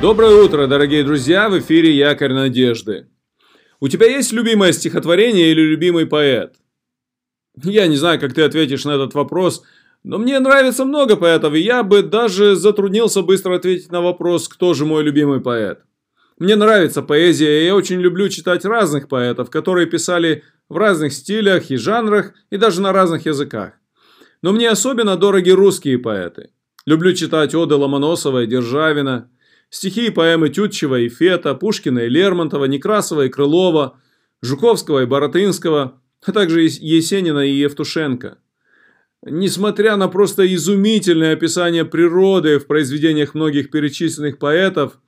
Доброе утро, дорогие друзья! В эфире Якорь Надежды. У тебя есть любимое стихотворение или любимый поэт? Я не знаю, как ты ответишь на этот вопрос, но мне нравится много поэтов, и я бы даже затруднился быстро ответить на вопрос, кто же мой любимый поэт. Мне нравится поэзия, и я очень люблю читать разных поэтов, которые писали в разных стилях и жанрах, и даже на разных языках. Но мне особенно дороги русские поэты. Люблю читать оды Ломоносова и Державина, стихи и поэмы Тютчева и Фета, Пушкина и Лермонтова, Некрасова и Крылова, Жуковского и Боротынского, а также Есенина и Евтушенко. Несмотря на просто изумительное описание природы в произведениях многих перечисленных поэтов,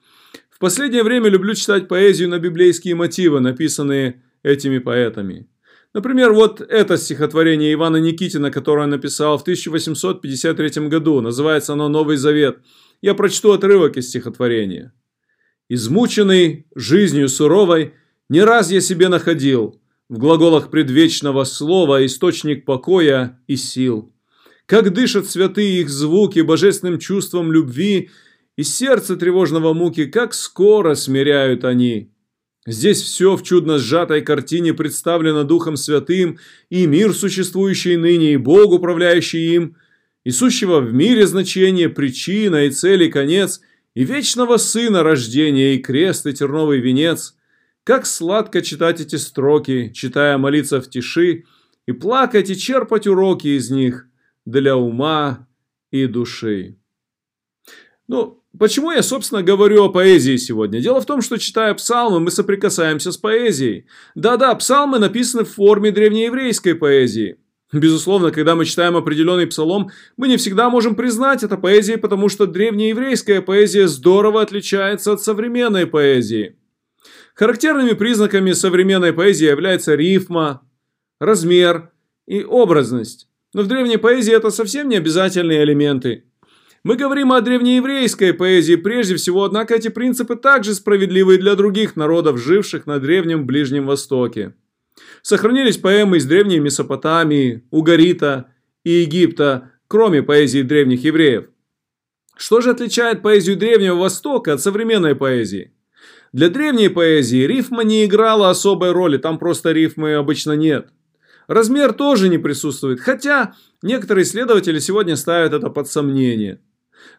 в последнее время люблю читать поэзию на библейские мотивы, написанные этими поэтами. Например, вот это стихотворение Ивана Никитина, которое он написал в 1853 году. Называется оно «Новый Завет». Я прочту отрывок из стихотворения. «Измученный жизнью суровой, не раз я себе находил в глаголах предвечного слова источник покоя и сил. Как дышат святые их звуки божественным чувством любви, и сердце тревожного муки, как скоро смиряют они». Здесь все в чудно сжатой картине представлено Духом Святым, и мир, существующий ныне, и Бог, управляющий им, и сущего в мире значение, причина и цель и конец, и вечного Сына рождения, и крест, и терновый венец. Как сладко читать эти строки, читая молиться в тиши, и плакать, и черпать уроки из них для ума и души. Ну, Почему я, собственно, говорю о поэзии сегодня? Дело в том, что читая псалмы, мы соприкасаемся с поэзией. Да-да, псалмы написаны в форме древнееврейской поэзии. Безусловно, когда мы читаем определенный псалом, мы не всегда можем признать это поэзией, потому что древнееврейская поэзия здорово отличается от современной поэзии. Характерными признаками современной поэзии являются рифма, размер и образность. Но в древней поэзии это совсем не обязательные элементы. Мы говорим о древнееврейской поэзии прежде всего, однако эти принципы также справедливы для других народов, живших на Древнем Ближнем Востоке. Сохранились поэмы из Древней Месопотамии, Угарита и Египта, кроме поэзии древних евреев. Что же отличает поэзию Древнего Востока от современной поэзии? Для древней поэзии рифма не играла особой роли, там просто рифмы обычно нет. Размер тоже не присутствует, хотя некоторые исследователи сегодня ставят это под сомнение.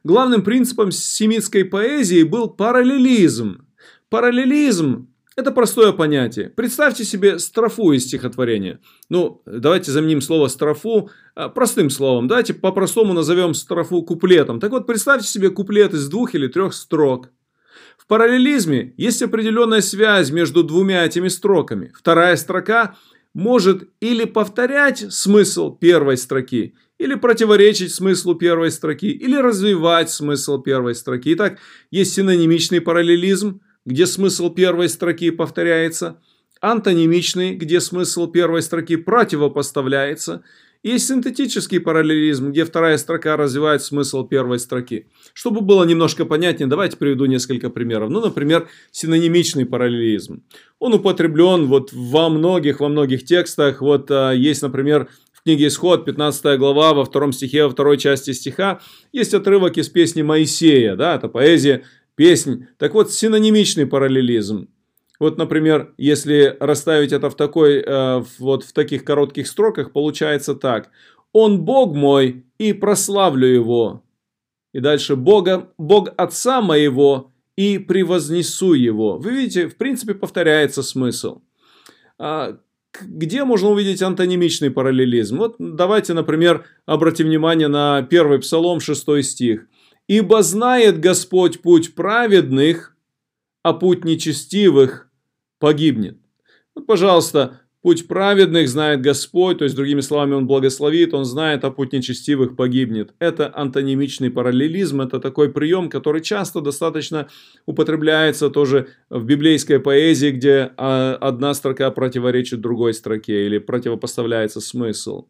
Главным принципом семитской поэзии был параллелизм. Параллелизм – это простое понятие. Представьте себе строфу из стихотворения. Ну, давайте заменим слово строфу а, простым словом. Давайте по-простому назовем строфу куплетом. Так вот, представьте себе куплет из двух или трех строк. В параллелизме есть определенная связь между двумя этими строками. Вторая строка может или повторять смысл первой строки, или противоречить смыслу первой строки, или развивать смысл первой строки. Итак, есть синонимичный параллелизм, где смысл первой строки повторяется, антонимичный, где смысл первой строки противопоставляется, есть синтетический параллелизм, где вторая строка развивает смысл первой строки. Чтобы было немножко понятнее, давайте приведу несколько примеров. Ну, например, синонимичный параллелизм. Он употреблен вот во многих, во многих текстах. Вот а, есть, например, книге Исход, 15 глава, во втором стихе, во второй части стиха, есть отрывок из песни Моисея, да, это поэзия, песнь. Так вот, синонимичный параллелизм. Вот, например, если расставить это в, такой, э, вот в таких коротких строках, получается так. «Он Бог мой, и прославлю Его». И дальше «Бога, «Бог Отца моего, и превознесу Его». Вы видите, в принципе, повторяется смысл. А, где можно увидеть антонимичный параллелизм? Вот давайте, например, обратим внимание на первый псалом, шестой стих. «Ибо знает Господь путь праведных, а путь нечестивых погибнет». Вот, пожалуйста, Путь праведных знает Господь, то есть, другими словами, Он благословит, Он знает, а путь нечестивых погибнет. Это антонимичный параллелизм, это такой прием, который часто достаточно употребляется тоже в библейской поэзии, где а, одна строка противоречит другой строке или противопоставляется смысл.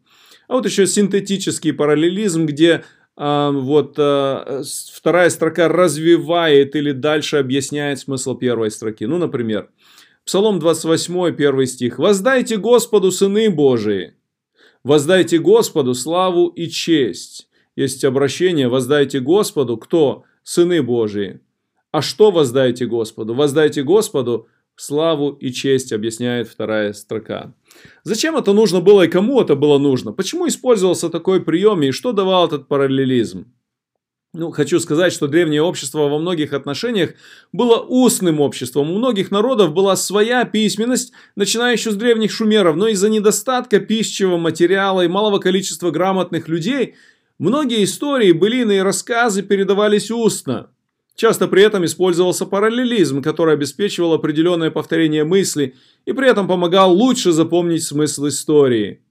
А вот еще синтетический параллелизм, где вот а, вторая строка развивает или дальше объясняет смысл первой строки. Ну, например, Псалом 28, первый стих. «Воздайте Господу, сыны Божии, воздайте Господу славу и честь». Есть обращение «воздайте Господу». Кто? Сыны Божии. А что воздайте Господу? Воздайте Господу славу и честь, объясняет вторая строка. Зачем это нужно было и кому это было нужно? Почему использовался такой прием и что давал этот параллелизм? Ну, хочу сказать, что древнее общество во многих отношениях было устным обществом. У многих народов была своя письменность, начиная еще с древних шумеров, но из-за недостатка пищевого материала и малого количества грамотных людей, многие истории, былины и рассказы передавались устно. Часто при этом использовался параллелизм, который обеспечивал определенное повторение мысли и при этом помогал лучше запомнить смысл истории.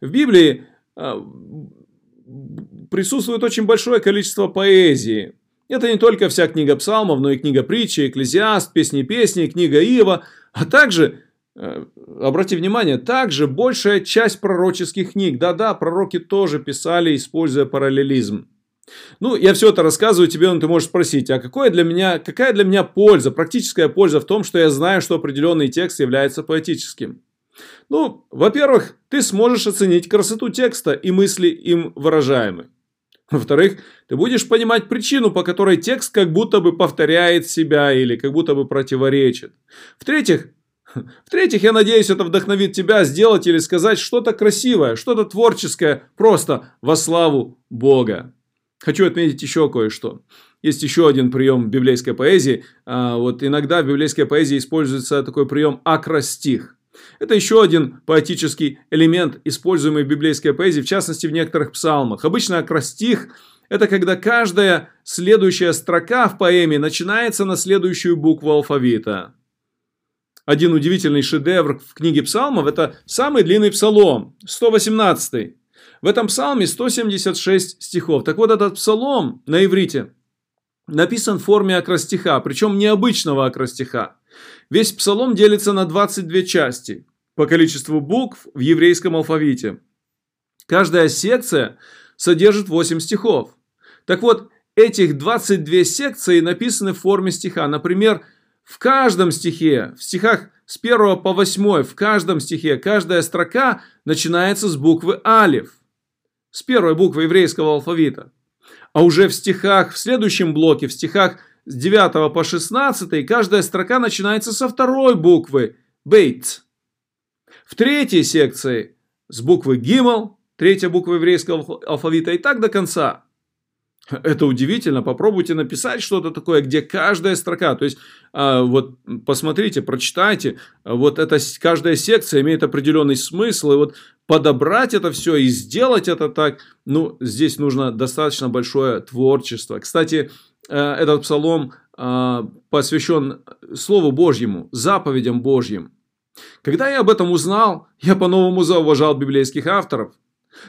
В Библии а, присутствует очень большое количество поэзии. Это не только вся книга псалмов, но и книга притчи, экклезиаст, песни песни, книга Иова, а также, э, обратите внимание, также большая часть пророческих книг. Да-да, пророки тоже писали, используя параллелизм. Ну, я все это рассказываю тебе, но ты можешь спросить, а какое для меня, какая для меня польза, практическая польза в том, что я знаю, что определенный текст является поэтическим? Ну, во-первых, ты сможешь оценить красоту текста и мысли им выражаемы. Во-вторых, ты будешь понимать причину, по которой текст как будто бы повторяет себя или как будто бы противоречит. В-третьих, в-третьих, я надеюсь, это вдохновит тебя сделать или сказать что-то красивое, что-то творческое, просто во славу Бога. Хочу отметить еще кое-что. Есть еще один прием библейской поэзии. А, вот иногда в библейской поэзии используется такой прием акростих. Это еще один поэтический элемент, используемый в библейской поэзии, в частности в некоторых псалмах. Обычно акростих – это когда каждая следующая строка в поэме начинается на следующую букву алфавита. Один удивительный шедевр в книге псалмов – это самый длинный псалом, 118 в этом псалме 176 стихов. Так вот, этот псалом на иврите написан в форме акростиха, причем необычного акростиха. Весь псалом делится на 22 части по количеству букв в еврейском алфавите. Каждая секция содержит 8 стихов. Так вот, этих 22 секции написаны в форме стиха. Например, в каждом стихе, в стихах с 1 по 8, в каждом стихе, каждая строка начинается с буквы Алиф с первой буквы еврейского алфавита. А уже в стихах, в следующем блоке, в стихах с 9 по 16, каждая строка начинается со второй буквы Бейт. В третьей секции с буквы Гимал, третья буква еврейского алфавита, и так до конца. Это удивительно. Попробуйте написать что-то такое, где каждая строка, то есть а, вот посмотрите, прочитайте, вот эта каждая секция имеет определенный смысл, и вот подобрать это все и сделать это так, ну, здесь нужно достаточно большое творчество. Кстати, э, этот псалом а, посвящен Слову Божьему, заповедям Божьим. Когда я об этом узнал, я по-новому зауважал библейских авторов.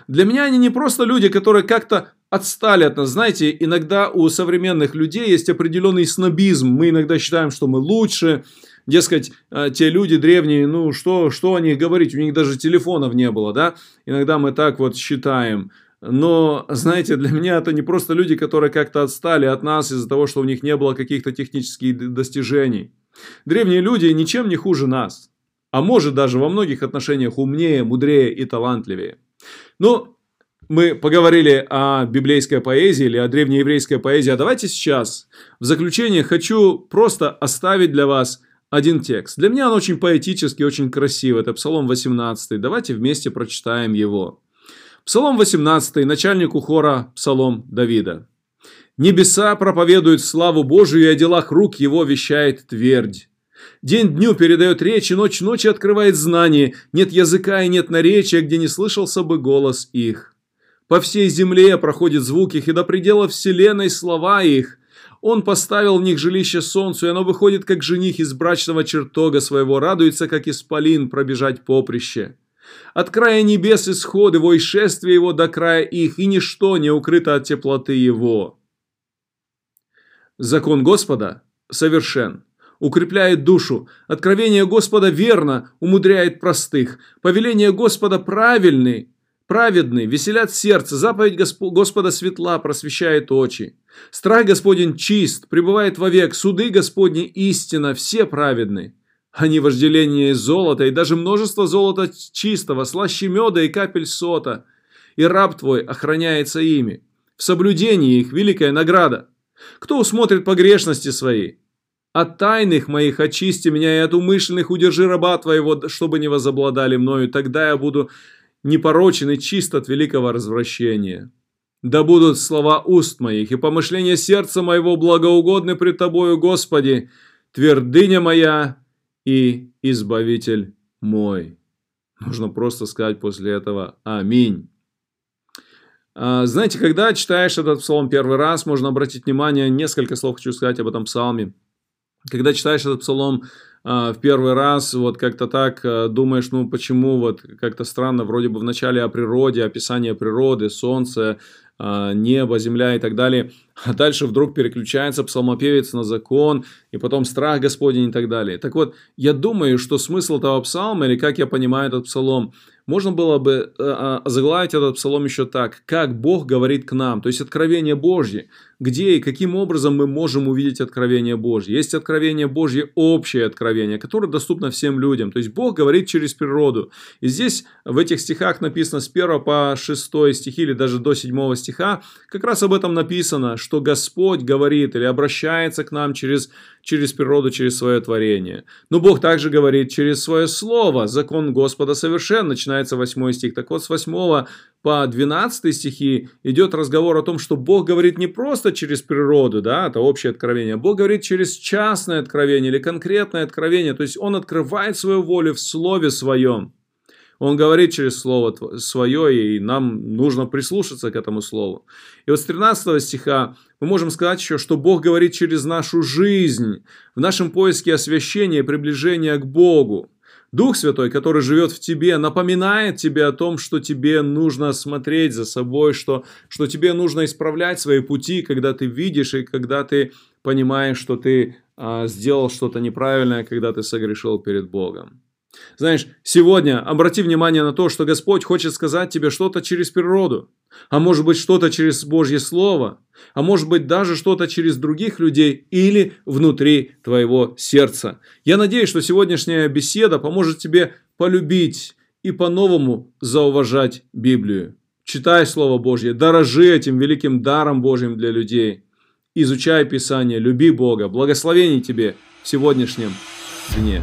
Для меня они не просто люди, которые как-то отстали от нас. Знаете, иногда у современных людей есть определенный снобизм. Мы иногда считаем, что мы лучше. Дескать, э, те люди древние, ну что, что о них говорить, у них даже телефонов не было, да? Иногда мы так вот считаем. Но, знаете, для меня это не просто люди, которые как-то отстали от нас из-за того, что у них не было каких-то технических достижений. Древние люди ничем не хуже нас. А может даже во многих отношениях умнее, мудрее и талантливее. Ну, мы поговорили о библейской поэзии или о древнееврейской поэзии, а давайте сейчас в заключение хочу просто оставить для вас один текст. Для меня он очень поэтический, очень красивый. Это Псалом 18. Давайте вместе прочитаем его. Псалом 18, начальнику хора Псалом Давида. «Небеса проповедуют славу Божию, и о делах рук его вещает твердь. День дню передает речь, и ночь ночи открывает знание. Нет языка и нет наречия, где не слышался бы голос их. По всей земле проходит звук их, и до предела вселенной слова их. Он поставил в них жилище солнцу, и оно выходит, как жених из брачного чертога своего, радуется, как исполин, пробежать поприще. От края небес исход его и шествие его до края их, и ничто не укрыто от теплоты его. Закон Господа совершен укрепляет душу. Откровение Господа верно, умудряет простых. Повеление Господа правильный, праведный, веселят сердце. Заповедь Господа светла, просвещает очи. Страх Господень чист, пребывает вовек. Суды Господни истина, все праведны. Они вожделение золота, и даже множество золота чистого, слаще меда и капель сота. И раб твой охраняется ими. В соблюдении их великая награда. Кто усмотрит погрешности свои? От тайных моих очисти меня и от умышленных удержи раба твоего, чтобы не возобладали мною. Тогда я буду непорочен и чист от великого развращения. Да будут слова уст моих и помышления сердца моего благоугодны пред Тобою, Господи, твердыня моя и избавитель мой. Нужно просто сказать после этого «Аминь». А, знаете, когда читаешь этот псалом первый раз, можно обратить внимание, несколько слов хочу сказать об этом псалме. Когда читаешь этот псалом в первый раз, вот как-то так а, думаешь, ну почему вот как-то странно, вроде бы в начале о природе, описание природы, солнце, а, небо, земля и так далее. А дальше вдруг переключается псалмопевец на закон, и потом страх Господень и так далее. Так вот, я думаю, что смысл этого псалма, или как я понимаю этот псалом, можно было бы э, заглавить этот псалом еще так, как Бог говорит к нам, то есть откровение Божье, где и каким образом мы можем увидеть откровение Божье. Есть откровение Божье, общее откровение, которое доступно всем людям, то есть Бог говорит через природу. И здесь в этих стихах написано с 1 по 6 стихи или даже до 7 стиха, как раз об этом написано, что Господь говорит или обращается к нам через через природу, через свое творение. Но Бог также говорит через свое слово. Закон Господа совершен, начинается 8 стих. Так вот, с 8 по 12 стихи идет разговор о том, что Бог говорит не просто через природу, да, это общее откровение, Бог говорит через частное откровение или конкретное откровение, то есть Он открывает свою волю в Слове Своем. Он говорит через Слово Свое, и нам нужно прислушаться к этому Слову. И вот с 13 стиха мы можем сказать еще, что Бог говорит через нашу жизнь, в нашем поиске освящения и приближения к Богу. Дух Святой, который живет в тебе, напоминает тебе о том, что тебе нужно смотреть за собой, что, что тебе нужно исправлять свои пути, когда ты видишь и когда ты понимаешь, что ты а, сделал что-то неправильное, когда ты согрешил перед Богом. Знаешь, сегодня обрати внимание на то, что Господь хочет сказать тебе что-то через природу, а может быть что-то через Божье Слово, а может быть даже что-то через других людей или внутри твоего сердца. Я надеюсь, что сегодняшняя беседа поможет тебе полюбить и по-новому зауважать Библию. Читай Слово Божье, дорожи этим великим даром Божьим для людей. Изучай Писание, люби Бога. Благословений тебе в сегодняшнем дне.